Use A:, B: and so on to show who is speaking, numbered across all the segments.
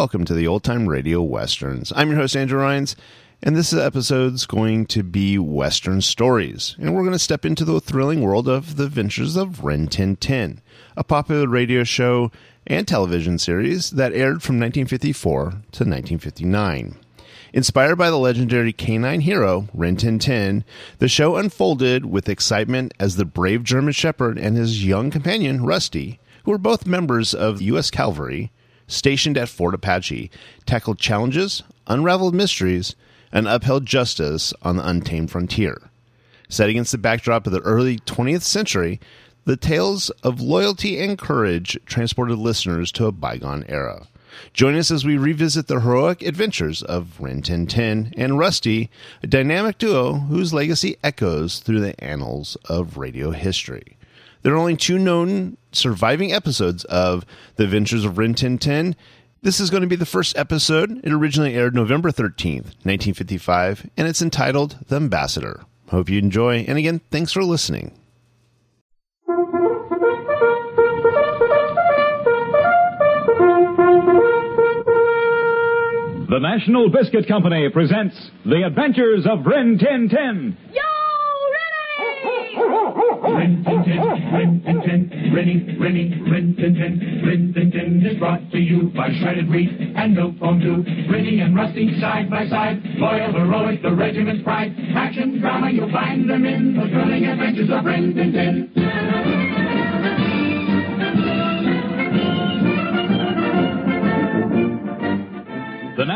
A: Welcome to the Old Time Radio Westerns. I'm your host, Andrew Rhynes, and this episode's going to be Western stories. And we're going to step into the thrilling world of the adventures of Rin Tin Tin, a popular radio show and television series that aired from 1954 to 1959. Inspired by the legendary canine hero, Rin Tin Tin, the show unfolded with excitement as the brave German Shepherd and his young companion, Rusty, who were both members of the U.S. Cavalry, stationed at Fort Apache, tackled challenges, unraveled mysteries, and upheld justice on the untamed frontier. Set against the backdrop of the early 20th century, the tales of loyalty and courage transported listeners to a bygone era. Join us as we revisit the heroic adventures of Rin Tin Tin and Rusty, a dynamic duo whose legacy echoes through the annals of radio history. There are only two known surviving episodes of The Adventures of Rin Tin Tin. This is going to be the first episode. It originally aired November 13th, 1955, and it's entitled The Ambassador. Hope you enjoy, and again, thanks for listening.
B: The National Biscuit Company presents The Adventures of Rin Tin Tin.
C: Yo,
D: Rin Tin Tin, Rin Tin Tin, Rinny, Rinny, Rin Tin Tin. Rin Tin Tin is brought to you by shredded wheat and milk too. Rinny and Rusty side by side, loyal, heroic, the regiment's pride. Action, drama, you'll find them in the thrilling adventures of Rin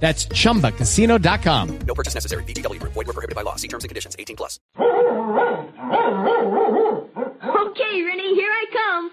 E: That's chumbacasino.com.
F: No purchase necessary. VGW Group. Void were prohibited by law. See terms and conditions. 18 plus.
C: Okay, Rinny, here I come.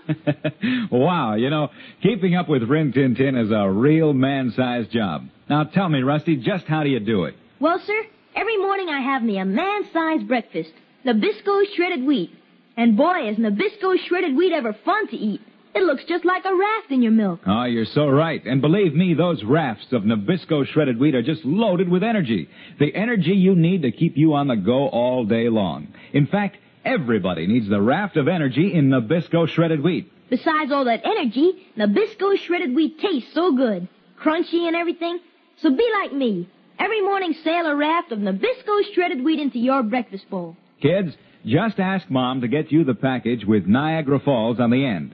B: wow, you know, keeping up with Rin Tin Tin is a real man-sized job. Now tell me, Rusty, just how do you do it?
C: Well, sir, every morning I have me a man-sized breakfast. Nabisco shredded wheat. And boy, is Nabisco shredded wheat ever fun to eat. It looks just like a raft in your milk.
B: Oh, you're so right. And believe me, those rafts of Nabisco shredded wheat are just loaded with energy. The energy you need to keep you on the go all day long. In fact, everybody needs the raft of energy in Nabisco shredded wheat.
C: Besides all that energy, Nabisco shredded wheat tastes so good. Crunchy and everything. So be like me. Every morning sail a raft of Nabisco shredded wheat into your breakfast bowl.
B: Kids, just ask Mom to get you the package with Niagara Falls on the end.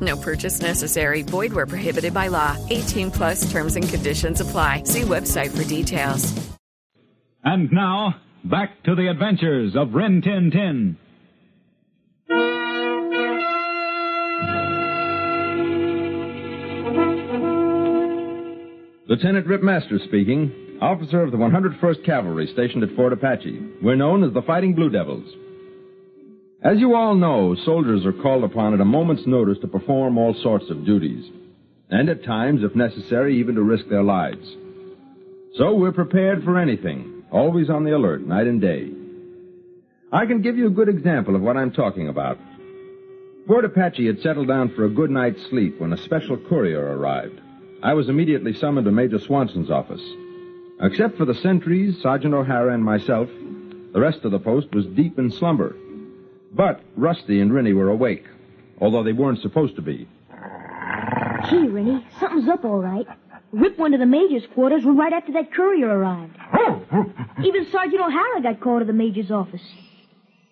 G: No purchase necessary. Void where prohibited by law. 18 plus terms and conditions apply. See website for details.
B: And now, back to the adventures of Rin Tin Tin.
H: Lieutenant Rip Masters speaking, officer of the 101st Cavalry stationed at Fort Apache. We're known as the Fighting Blue Devils. As you all know, soldiers are called upon at a moment's notice to perform all sorts of duties, and at times, if necessary, even to risk their lives. So we're prepared for anything, always on the alert, night and day. I can give you a good example of what I'm talking about. Fort Apache had settled down for a good night's sleep when a special courier arrived. I was immediately summoned to Major Swanson's office. Except for the sentries, Sergeant O'Hara, and myself, the rest of the post was deep in slumber. But Rusty and Rinny were awake, although they weren't supposed to be.
C: Gee, Rinny, something's up all right. Rip went to the major's quarters right after that courier arrived. Oh! Even Sergeant O'Hara got called to the major's office.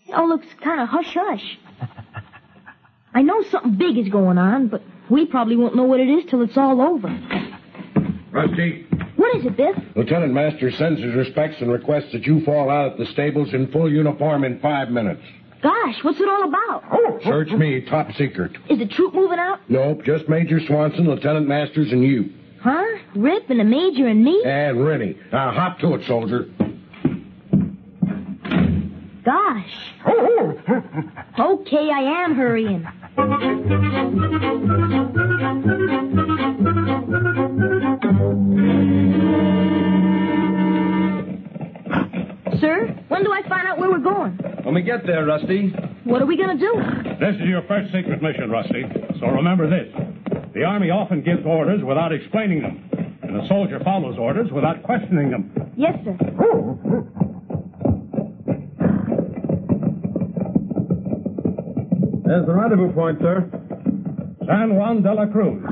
C: It all looks kind of hush-hush. I know something big is going on, but we probably won't know what it is till it's all over.
I: Rusty,
C: What is it, Biff?
I: Lieutenant Master sends his respects and requests that you fall out at the stables in full uniform in five minutes.
C: Gosh, what's it all about?
I: Oh, oh Search oh. me, top secret.
C: Is the troop moving out?
I: Nope, just Major Swanson, Lieutenant Masters, and you.
C: Huh? Rip and the major and me?
I: And Rinny. Now hop to it, soldier.
C: Gosh. Oh, oh! Okay, I am hurrying. Sir, when do I find out where we're going?
H: When we get there, Rusty,
C: What are we gonna do?
J: This is your first secret mission, Rusty. So remember this. The Army often gives orders without explaining them. And a soldier follows orders without questioning them.
C: Yes, sir.
H: there's the rendezvous point, sir.
J: San Juan de la Cruz.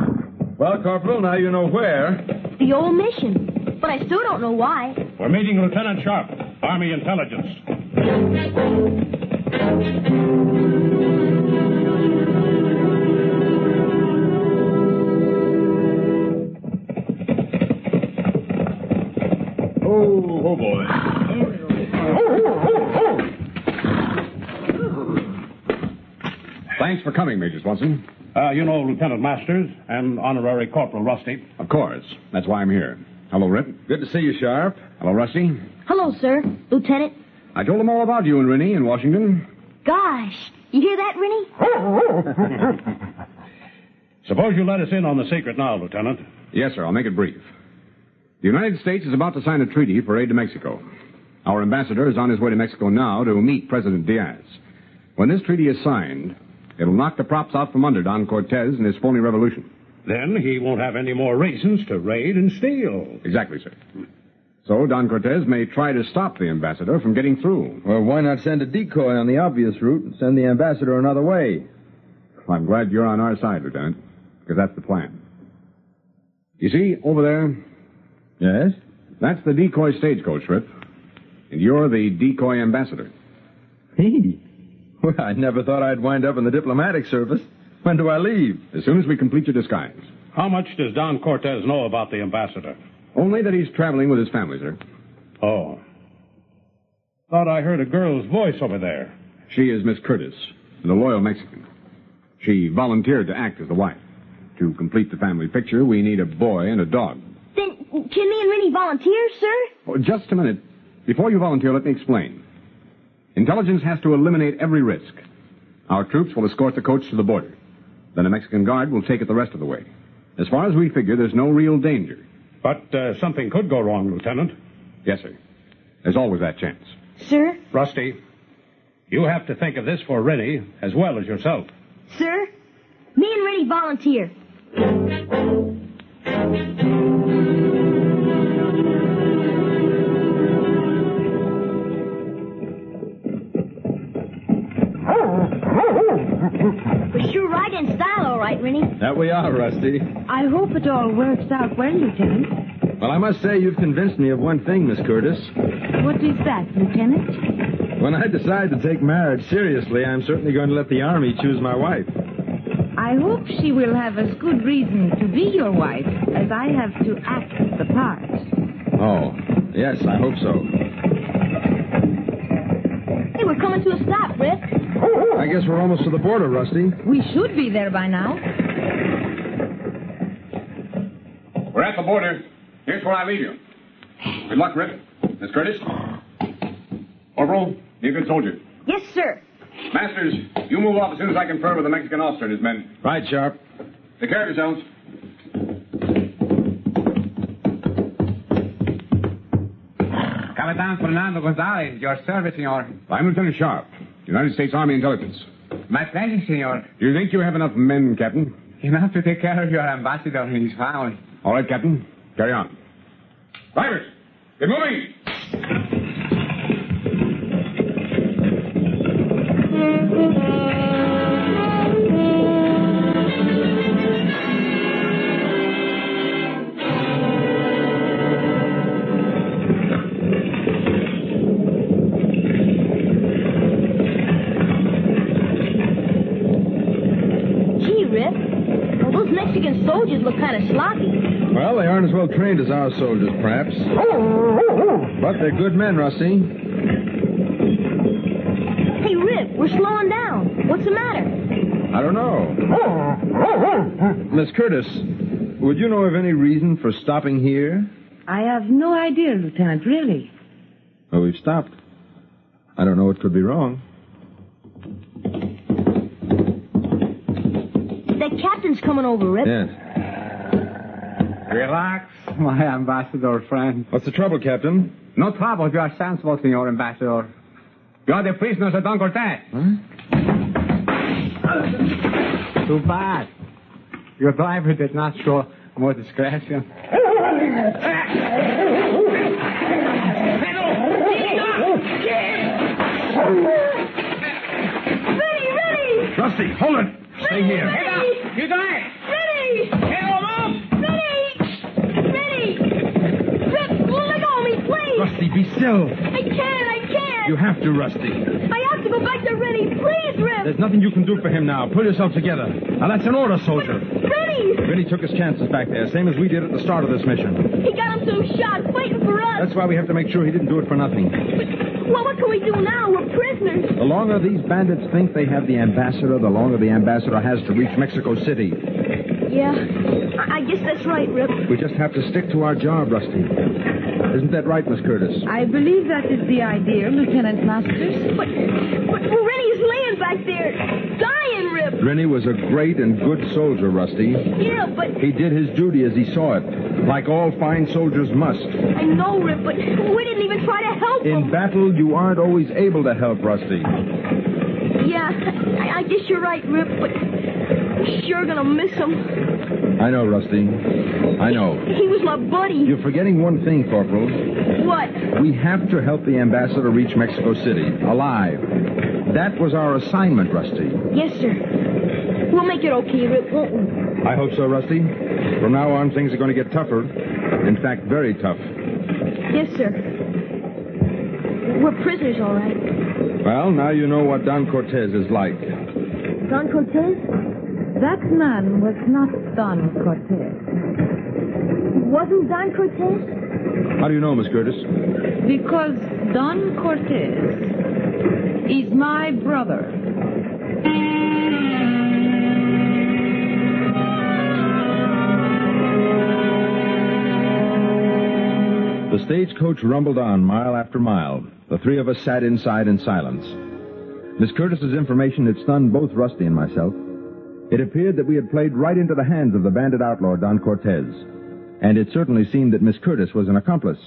H: Well, Corporal, now you know where.
C: The old mission. But I still don't know why.
J: We're meeting Lieutenant Sharp, Army Intelligence.
H: Oh, oh boy.
K: Thanks for coming, Major Swanson.
J: Uh, you know Lieutenant Masters and Honorary Corporal Rusty.
K: Of course. That's why I'm here. Hello, Rip.
H: Good to see you, Sharp.
K: Hello, Rusty.
C: Hello, sir. Lieutenant.
K: I told them all about you and Rinny in Washington.
C: Gosh. You hear that, Rinny?
J: Suppose you let us in on the secret now, Lieutenant.
K: Yes, sir. I'll make it brief. The United States is about to sign a treaty for aid to Mexico. Our ambassador is on his way to Mexico now to meet President Diaz. When this treaty is signed, it'll knock the props out from under Don Cortez and his phony revolution.
J: Then he won't have any more reasons to raid and steal.
K: Exactly, sir. So Don Cortez may try to stop the ambassador from getting through.
H: Well, why not send a decoy on the obvious route and send the ambassador another way?
K: I'm glad you're on our side, Lieutenant, because that's the plan. You see, over there,
H: Yes?
K: that's the decoy stagecoach, Rip. And you're the decoy ambassador.
H: He? Well, I never thought I'd wind up in the diplomatic service. When do I leave?
K: As soon as we complete your disguise.
J: How much does Don Cortez know about the ambassador?
K: Only that he's traveling with his family, sir.
J: Oh. Thought I heard a girl's voice over there.
K: She is Miss Curtis, and a loyal Mexican. She volunteered to act as the wife. To complete the family picture, we need a boy and a dog.
C: Then can me and Rinny volunteer, sir?
K: Oh, just a minute. Before you volunteer, let me explain. Intelligence has to eliminate every risk. Our troops will escort the coach to the border. Then a Mexican guard will take it the rest of the way. As far as we figure, there's no real danger.
J: But uh, something could go wrong, Lieutenant.
K: Yes, sir. There's always that chance.
C: Sir?
J: Rusty, you have to think of this for Rinny as well as yourself.
C: Sir? Me and Rinny volunteer. Sure right in style, all right, Rinny.
H: That we are, Rusty.
L: I hope it all works out well, Lieutenant.
H: Well, I must say you've convinced me of one thing, Miss Curtis.
L: What is that, Lieutenant?
H: When I decide to take marriage seriously, I'm certainly going to let the Army choose my wife.
L: I hope she will have as good reason to be your wife as I have to act the part.
H: Oh, yes, I hope so.
C: Hey, we're coming to a stop, Rip.
H: I guess we're almost to the border, Rusty.
L: We should be there by now.
K: We're at the border. Here's where I leave you. Good luck, Rip. Miss Curtis. Corporal, be a good soldier.
C: Yes, sir.
K: Masters, you move off as soon as I confer with the Mexican officer and his men.
H: Right, Sharp.
K: Take care of yourselves.
M: Capitan Fernando Gonzalez, your service, senor.
K: I'm Lieutenant Sharp, United States Army Intelligence.
M: My pleasure, senor.
K: Do you think you have enough men, Captain?
M: Enough to take care of your ambassador and his family.
K: All right, Captain. Carry on. Drivers, get moving!
C: Gee, soldiers look kind of sloppy.
H: Well, they aren't as well trained as our soldiers, perhaps. Oh, oh, oh, but they're good men, Rusty.
C: Hey, Rip, we're slowing down. What's the matter?
H: I don't know. Miss Curtis, would you know of any reason for stopping here?
L: I have no idea, Lieutenant, really.
H: Well, we've stopped. I don't know what could be wrong.
C: The captain's coming over, Rip.
H: Yes.
M: Relax, my ambassador friend.
H: What's the trouble, Captain?
M: No trouble. You are sensible, senor ambassador. You are the prisoners of Don Cortez. Too bad. Your driver did not show more discretion.
C: Ready, ready!
K: Rusty, hold it! Stay here.
C: Ready!
M: You die!
H: Still.
C: I can't, I can't!
H: You have to, Rusty.
C: I have to go back to Rinny. Please, Rip!
H: There's nothing you can do for him now. Pull yourself together. Now, that's an order, soldier.
C: Ready!
H: Rinny took his chances back there, same as we did at the start of this mission.
C: He got him some shots fighting for us.
H: That's why we have to make sure he didn't do it for nothing.
C: Well, what can we do now? We're prisoners.
H: The longer these bandits think they have the ambassador, the longer the ambassador has to reach Mexico City.
C: Yeah, I guess that's right, Rip.
H: We just have to stick to our job, Rusty. Isn't that right, Miss Curtis?
L: I believe that is the idea, Lieutenant Masters.
C: But, but Rinny's laying back there, dying, Rip.
H: Rinny was a great and good soldier, Rusty.
C: Yeah, but
H: He did his duty as he saw it, like all fine soldiers must.
C: I know, Rip, but we didn't even try to help
H: In
C: him.
H: In battle, you aren't always able to help, Rusty.
C: Yeah, I, I guess you're right, Rip, but we're sure gonna miss him.
H: I know, Rusty. I know.
C: He was my buddy.
H: You're forgetting one thing, Corporal.
C: What?
H: We have to help the ambassador reach Mexico City, alive. That was our assignment, Rusty.
C: Yes, sir. We'll make it okay, Rip, won't we?
H: I hope so, Rusty. From now on, things are going to get tougher. In fact, very tough.
C: Yes, sir. We're prisoners, all right.
H: Well, now you know what Don Cortez is like.
C: Don Cortez?
L: That man was not Don Cortez.
C: Wasn't Don Cortez?
H: How do you know, Miss Curtis?
L: Because Don Cortez is my brother.
H: The stagecoach rumbled on mile after mile. The three of us sat inside in silence. Miss Curtis's information had stunned both Rusty and myself. It appeared that we had played right into the hands of the bandit outlaw Don Cortez. And it certainly seemed that Miss Curtis was an accomplice.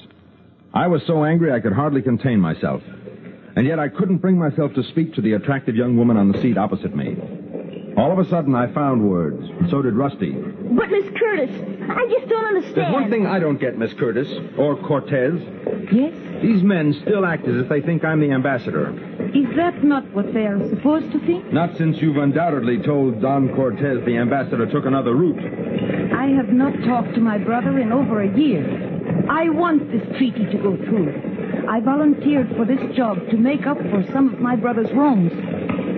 H: I was so angry I could hardly contain myself. And yet I couldn't bring myself to speak to the attractive young woman on the seat opposite me. All of a sudden, I found words. And so did Rusty.
C: But, Miss Curtis, I just don't understand.
H: There's one thing I don't get, Miss Curtis, or Cortez.
L: Yes?
H: These men still act as if they think I'm the ambassador.
L: Is that not what they are supposed to think?
H: Not since you've undoubtedly told Don Cortez the ambassador took another route.
L: I have not talked to my brother in over a year. I want this treaty to go through. I volunteered for this job to make up for some of my brother's wrongs.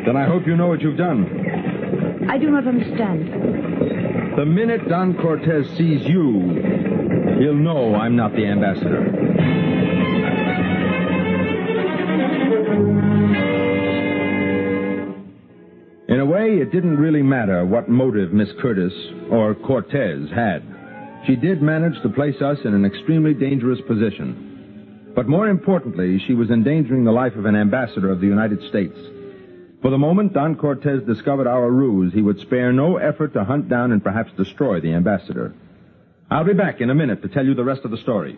H: Then I hope you know what you've done.
L: I do not understand.
H: The minute Don Cortez sees you, he'll know I'm not the ambassador. It didn't really matter what motive Miss Curtis or Cortez had. She did manage to place us in an extremely dangerous position. But more importantly, she was endangering the life of an ambassador of the United States. For the moment Don Cortez discovered our ruse, he would spare no effort to hunt down and perhaps destroy the ambassador. I'll be back in a minute to tell you the rest of the story.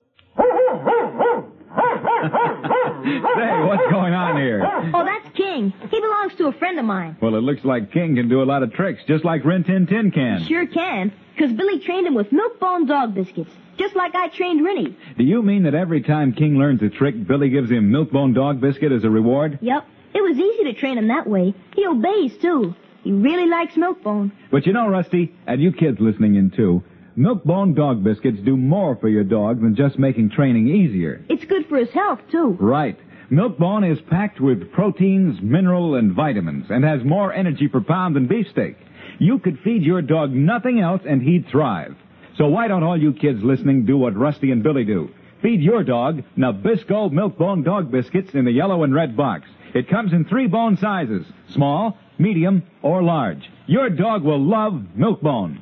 B: Say, what's going on here?
C: Oh, that's King. He belongs to a friend of mine.
B: Well, it looks like King can do a lot of tricks, just like Rin Tin Tin can.
C: Sure can, because Billy trained him with milk bone dog biscuits, just like I trained Rinny.
B: Do you mean that every time King learns a trick, Billy gives him Milkbone Dog Biscuit as a reward?
C: Yep, it was easy to train him that way. He obeys, too. He really likes Milkbone.
B: But you know, Rusty, and you kids listening in too, Milkbone Dog Biscuits do more for your dog than just making training easier.
C: It's good for his health, too.
B: Right. Milkbone is packed with proteins, mineral, and vitamins, and has more energy per pound than beefsteak. You could feed your dog nothing else and he'd thrive. So why don't all you kids listening do what Rusty and Billy do? Feed your dog Nabisco Milkbone Dog Biscuits in the yellow and red box. It comes in three bone sizes, small, medium, or large. Your dog will love Milkbone.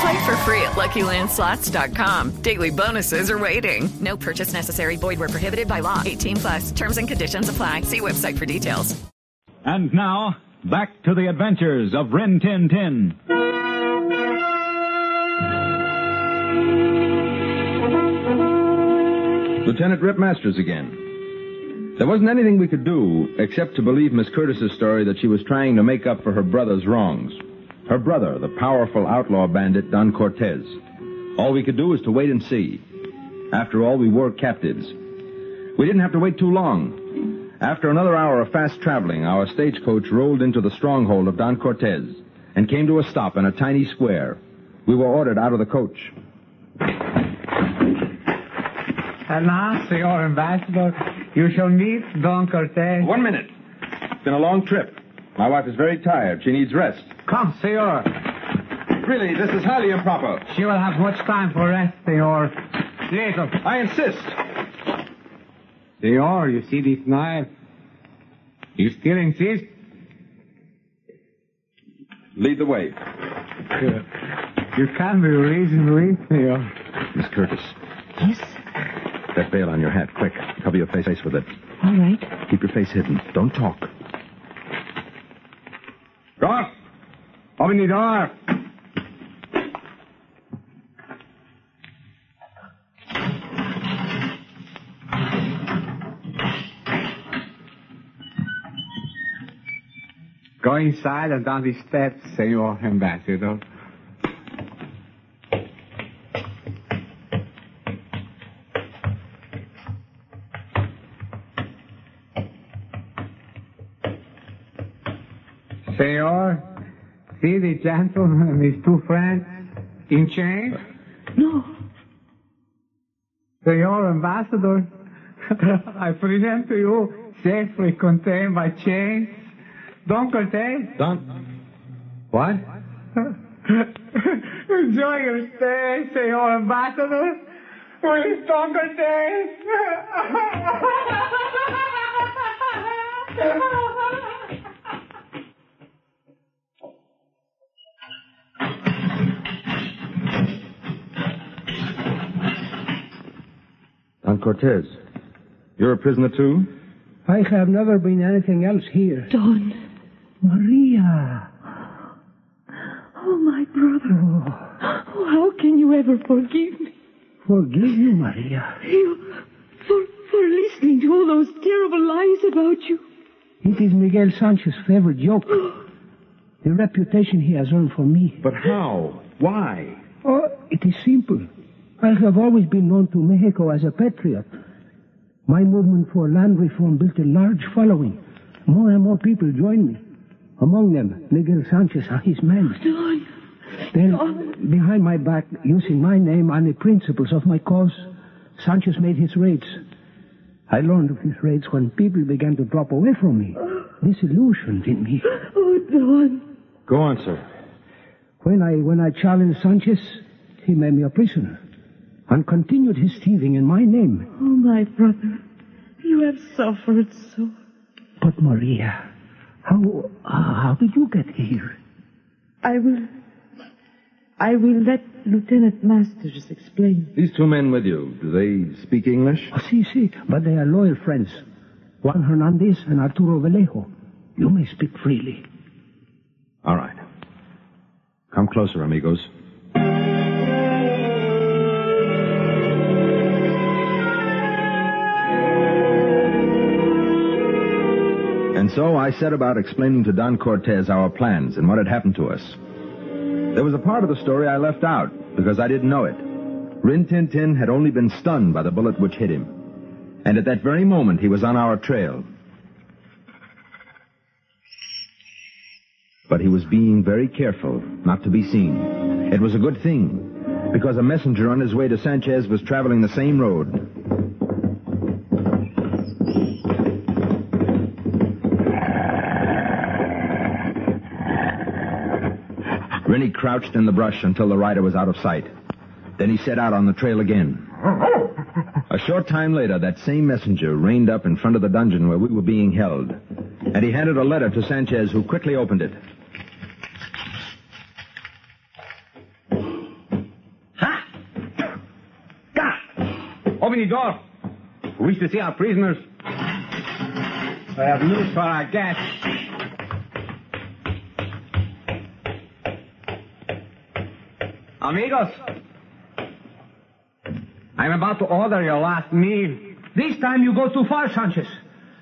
G: Play for free at LuckyLandSlots.com. Daily bonuses are waiting. No purchase necessary. Void were prohibited by law. 18 plus. Terms and conditions apply. See website for details.
B: And now, back to the adventures of Rin Tin Tin.
H: Lieutenant Rip Masters again. There wasn't anything we could do except to believe Miss Curtis's story that she was trying to make up for her brother's wrongs. Her brother, the powerful outlaw bandit Don Cortez. All we could do was to wait and see. After all, we were captives. We didn't have to wait too long. After another hour of fast traveling, our stagecoach rolled into the stronghold of Don Cortez and came to a stop in a tiny square. We were ordered out of the coach.
M: And now, Senor Ambassador, you shall meet Don Cortez.
H: One minute. It's been a long trip. My wife is very tired. She needs rest.
M: Come, Senor.
H: Really, this is highly improper.
M: She will have much time for rest, Senor. Later.
H: I insist.
M: Senor, you see this knife? You still insist?
H: Lead the way.
M: Good. You can be reasonably, Senor.
H: Miss Curtis.
C: Yes?
H: That veil on your hat, quick. Cover your face with it.
C: All right.
H: Keep your face hidden. Don't talk.
M: Door! Open the door! Go inside and down the steps, Senor Ambassador. Senor, see the gentleman and his two friends in chains?
C: No.
M: Senor Ambassador, I present to you safely contained by chains. Don Cortez.
H: Don. What?
M: Enjoy your stay, Senor Ambassador. With Don Cortez.
H: Cortez. You're a prisoner too?
N: I have never been anything else here.
C: Don.
N: Maria.
C: Oh, my brother. Oh, how can you ever forgive me?
N: Forgive you, Maria.
C: You, for, for listening to all those terrible lies about you.
N: It is Miguel Sanchez's favorite joke. the reputation he has earned for me.
H: But how? Why?
N: Oh, it is simple. I have always been known to Mexico as a patriot. My movement for land reform built a large following. More and more people joined me. Among them, Miguel Sanchez and his men.
L: Don.
N: Then, behind my back, using my name and the principles of my cause, Sanchez made his raids. I learned of his raids when people began to drop away from me. Disillusioned in me.
L: Oh, Don.
H: Go on, sir.
N: When I when I challenged Sanchez, he made me a prisoner and continued his thieving in my name.
L: Oh, my brother. You have suffered so.
N: But Maria, how uh, how did you get here?
L: I will. I will let Lieutenant Masters explain.
H: These two men with you, do they speak English?
N: Oh, si, si, but they are loyal friends. Juan Hernandez and Arturo Vallejo. You may speak freely.
H: All right. Come closer, amigos. So I set about explaining to Don Cortez our plans and what had happened to us. There was a part of the story I left out because I didn't know it. Rin Tin Tin had only been stunned by the bullet which hit him. And at that very moment, he was on our trail. But he was being very careful not to be seen. It was a good thing, because a messenger on his way to Sanchez was traveling the same road. Crouched in the brush until the rider was out of sight. Then he set out on the trail again. A short time later, that same messenger reined up in front of the dungeon where we were being held. And he handed a letter to Sanchez, who quickly opened it.
M: Open the door. We wish to see our prisoners. I have news for our guests. Amigos, I'm about to order your last meal.
N: This time you go too far, Sanchez.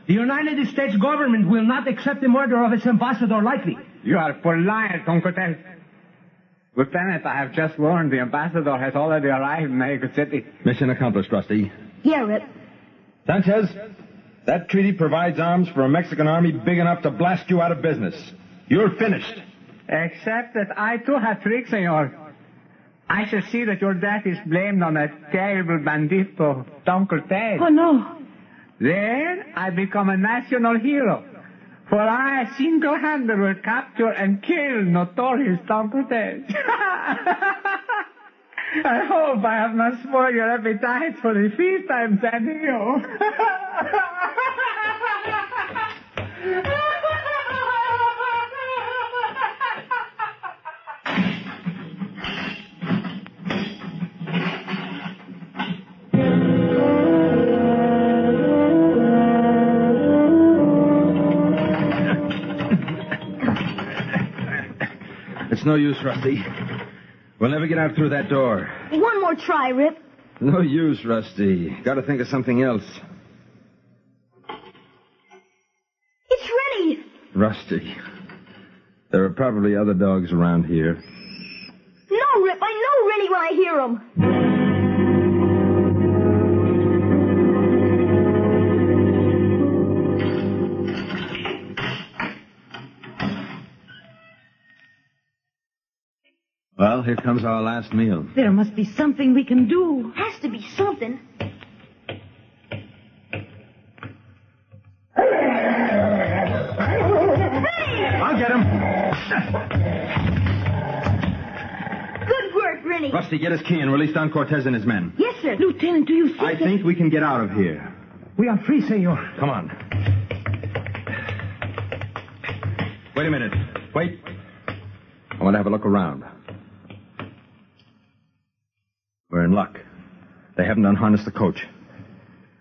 N: The United States government will not accept the murder of its ambassador lightly.
M: You are a full liar, Don Cortez. Lieutenant, I have just learned the ambassador has already arrived in Mexico City.
H: Mission accomplished, Rusty.
C: Yeah, Rip.
H: Sanchez, that treaty provides arms for a Mexican army big enough to blast you out of business. You're finished.
M: Except that I too have tricks, senor. I shall see that your death is blamed on that terrible bandito, Don Cortez.
L: Oh, no.
M: Then I become a national hero. For I single-handed will capture and kill notorious Don Cortez. I hope I have not spoiled your appetite for the feast I'm sending you.
H: It's no use, Rusty. We'll never get out through that door.
C: One more try, Rip.
H: No use, Rusty. Gotta think of something else.
C: It's Rinny.
H: Rusty. There are probably other dogs around here.
C: No, Rip. I know Rinny when I hear him.
H: Well, here comes our last meal.
L: There must be something we can do.
C: Has to be something.
H: I'll get him.
C: Good work, Rinny.
H: Rusty, get his key and release Don Cortez and his men.
C: Yes, sir.
L: Lieutenant, do you think
H: I
L: that-
H: think we can get out of here.
N: We are free, senor.
H: Come on. Wait a minute. Wait. I want to have a look around. We're in luck. They haven't unharnessed the coach.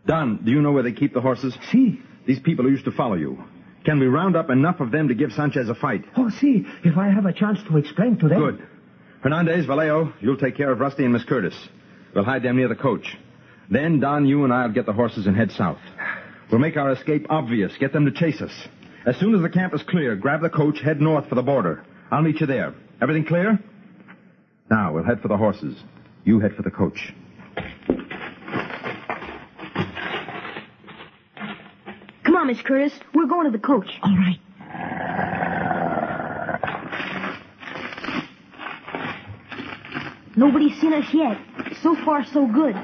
H: Don, do you know where they keep the horses?
N: See.
H: These people who used to follow you. Can we round up enough of them to give Sanchez a fight?
N: Oh, see, if I have a chance to explain to them.
H: Good. Hernandez, Vallejo, you'll take care of Rusty and Miss Curtis. We'll hide them near the coach. Then, Don, you and I'll get the horses and head south. We'll make our escape obvious, get them to chase us. As soon as the camp is clear, grab the coach, head north for the border. I'll meet you there. Everything clear? Now, we'll head for the horses. You head for the coach.
C: Come on, Miss Curtis. We're going to the coach.
L: All right.
C: Nobody's seen us yet. So far, so good.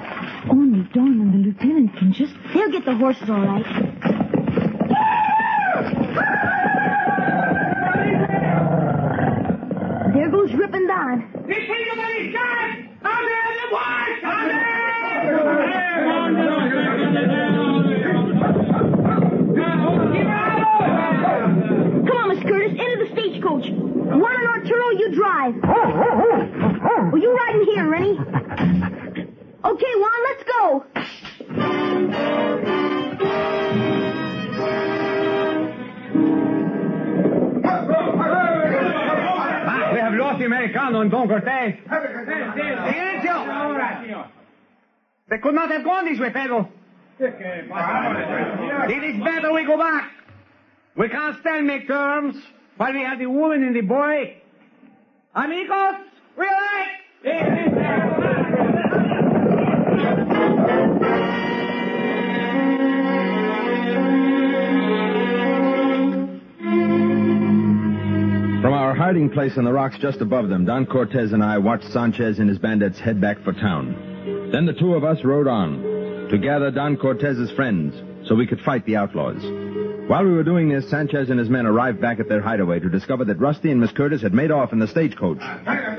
L: Only Don and the lieutenant can just...
C: They'll get the horses all right. There goes Rip and Don. Come on, Miss Curtis, into the stagecoach. Juan and Arturo, you drive. Well, you ride in here, Rinny. Okay, Juan, let's go.
M: Don Cortez. Silencio! They could not have gone this way, Pedro. It is better we go back. We can't stand make terms while we have the woman and the boy. Amigos, relax!
H: Hiding place in the rocks just above them, Don Cortez and I watched Sanchez and his bandits head back for town. Then the two of us rode on to gather Don Cortez's friends so we could fight the outlaws. While we were doing this, Sanchez and his men arrived back at their hideaway to discover that Rusty and Miss Curtis had made off in the stagecoach.
M: They have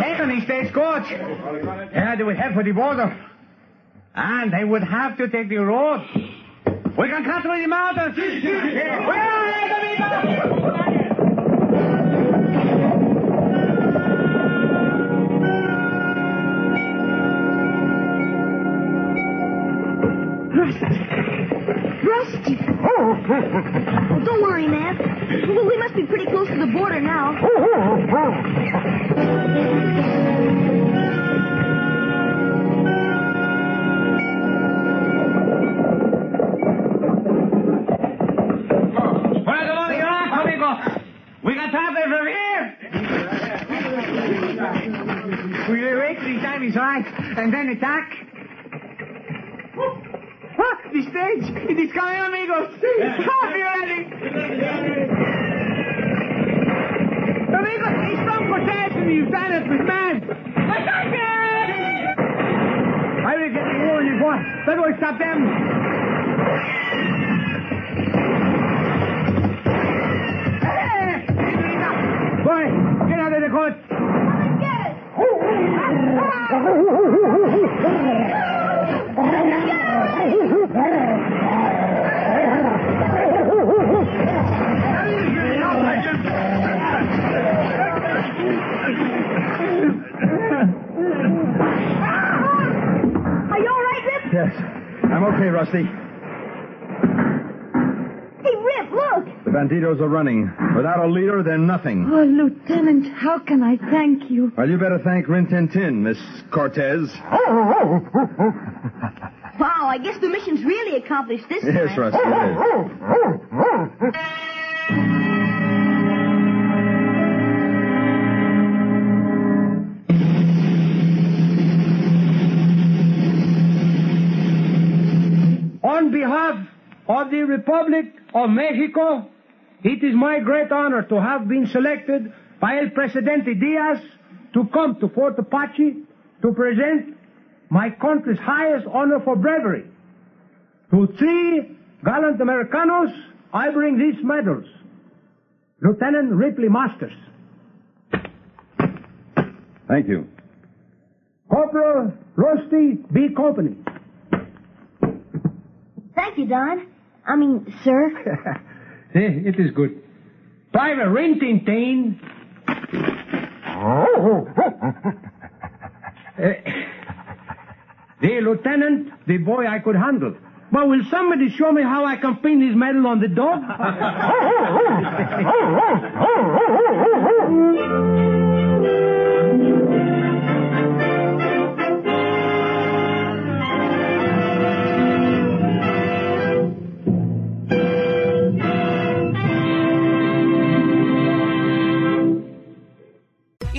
M: taken the stagecoach. Yeah, they would head for the border. And they would have to take the road. We can cut through the mountains. Where are they, amigos?
C: Rusty. Oh, don't worry, man. Well, we must be pretty close to the border now.
M: Where's
C: Are you all right, Rip?
H: Yes, I'm okay, Rusty.
C: Hey, Rip, look.
H: The banditos are running. Without a leader, they're nothing.
L: Oh, Lieutenant, how can I thank you?
H: Well, you better thank Rin Tin Tin, Miss Cortez.
C: Wow, I guess the mission's really accomplished this
H: Yes,
C: time.
H: Rusty, it is.
M: On behalf of the Republic of Mexico, it is my great honor to have been selected by El Presidente Diaz to come to Fort Apache to present my country's highest honor for bravery. To three gallant Americanos, I bring these medals. Lieutenant Ripley Masters,
H: Thank you.
M: Corporal Rusty B. Company,
C: Thank you, Don. I mean, sir.
M: Eh, it is good. Private Rintintin. Eh, the lieutenant, the boy I could handle. But will somebody show me how I can pin his medal on the dog?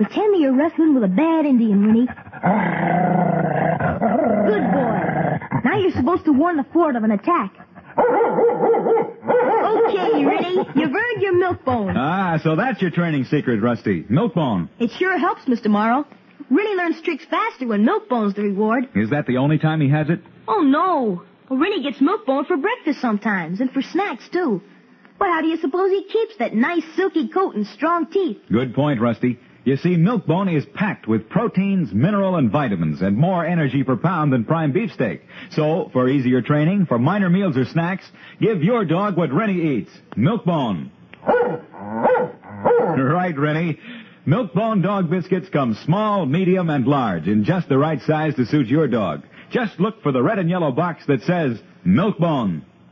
C: Pretend that you're wrestling with a bad Indian, Rinny. Good boy. Now you're supposed to warn the fort of an attack. Okay, Rinny, you've earned your milk bone.
B: Ah, so that's your training secret, Rusty. Milkbone.
C: It sure helps, Mr. Morrow. Rinny learns tricks faster when milk bone's the reward.
B: Is that the only time he has it?
C: Oh, no. Well, Rinny gets milk bone for breakfast sometimes, and for snacks, too. But how do you suppose he keeps that nice silky coat and strong teeth?
B: Good point, Rusty. You see, Milkbone is packed with proteins, mineral, and vitamins, and more energy per pound than prime beefsteak. So, for easier training, for minor meals or snacks, give your dog what Rinny eats. Milkbone. right, Rinny. Milkbone dog biscuits come small, medium, and large in just the right size to suit your dog. Just look for the red and yellow box that says Milkbone.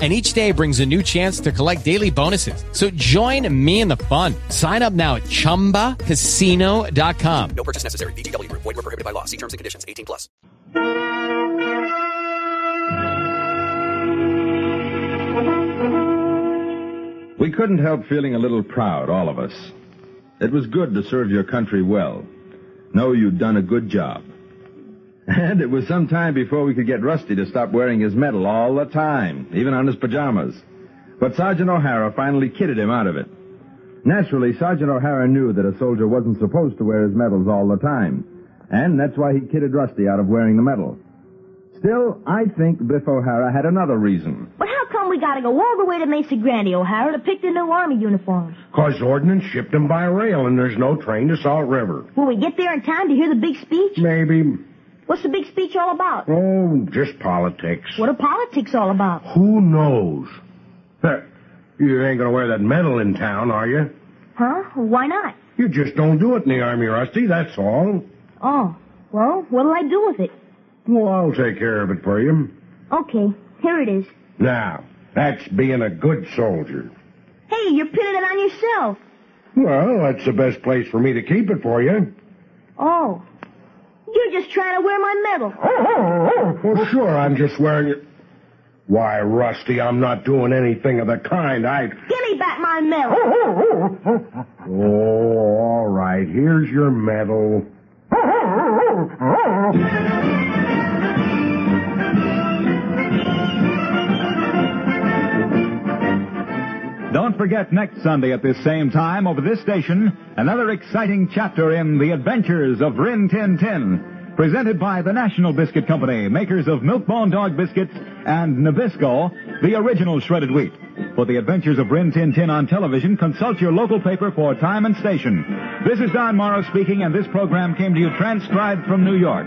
E: And each day brings a new chance to collect daily bonuses. So join me in the fun. Sign up now at ChumbaCasino.com.
F: No purchase necessary. VGW Group. Void were prohibited by law. See terms and conditions. 18 plus.
H: We couldn't help feeling a little proud, all of us. It was good to serve your country well. Know you'd done a good job. And it was some time before we could get Rusty to stop wearing his medal all the time, even on his pajamas. But Sergeant O'Hara finally kidded him out of it. Naturally, Sergeant O'Hara knew that a soldier wasn't supposed to wear his medals all the time. And that's why he kidded Rusty out of wearing the medal. Still, I think Biff O'Hara had another reason.
C: But how come we gotta go all the way to Mesa Grande, O'Hara, to pick the new army uniforms?
I: Cause Ordnance shipped them by rail and there's no train to Salt River.
C: Will we get there in time to hear the big speech?
I: Maybe.
C: What's the big speech all about?
I: Oh, just politics.
C: What are politics all about?
I: Who knows? You ain't gonna wear that medal in town, are you?
C: Huh? Why not?
I: You just don't do it in the Army, Rusty, that's all.
C: Oh, well, what'll I do with it?
I: Well, I'll take care of it for you.
C: Okay, here it is.
I: Now, that's being a good soldier.
C: Hey, you're pinning it on yourself.
I: Well, that's the best place for me to keep it for you.
C: Oh. You're just trying to wear my medal. Oh, oh, oh!
I: oh well, sure, I'm just wearing it. Why, Rusty, I'm not doing anything of the kind. I.
C: Give me back my medal.
I: Oh, oh, oh. all right. Here's your medal.
B: Don't forget next Sunday at this same time over this station, another exciting chapter in The Adventures of Rin Tin Tin, presented by the National Biscuit Company, makers of Milkbone Dog Biscuits and Nabisco, the original shredded wheat. For The Adventures of Rin Tin Tin on television, consult your local paper for time and station. This is Don Morrow speaking, and this program came to you transcribed from New York.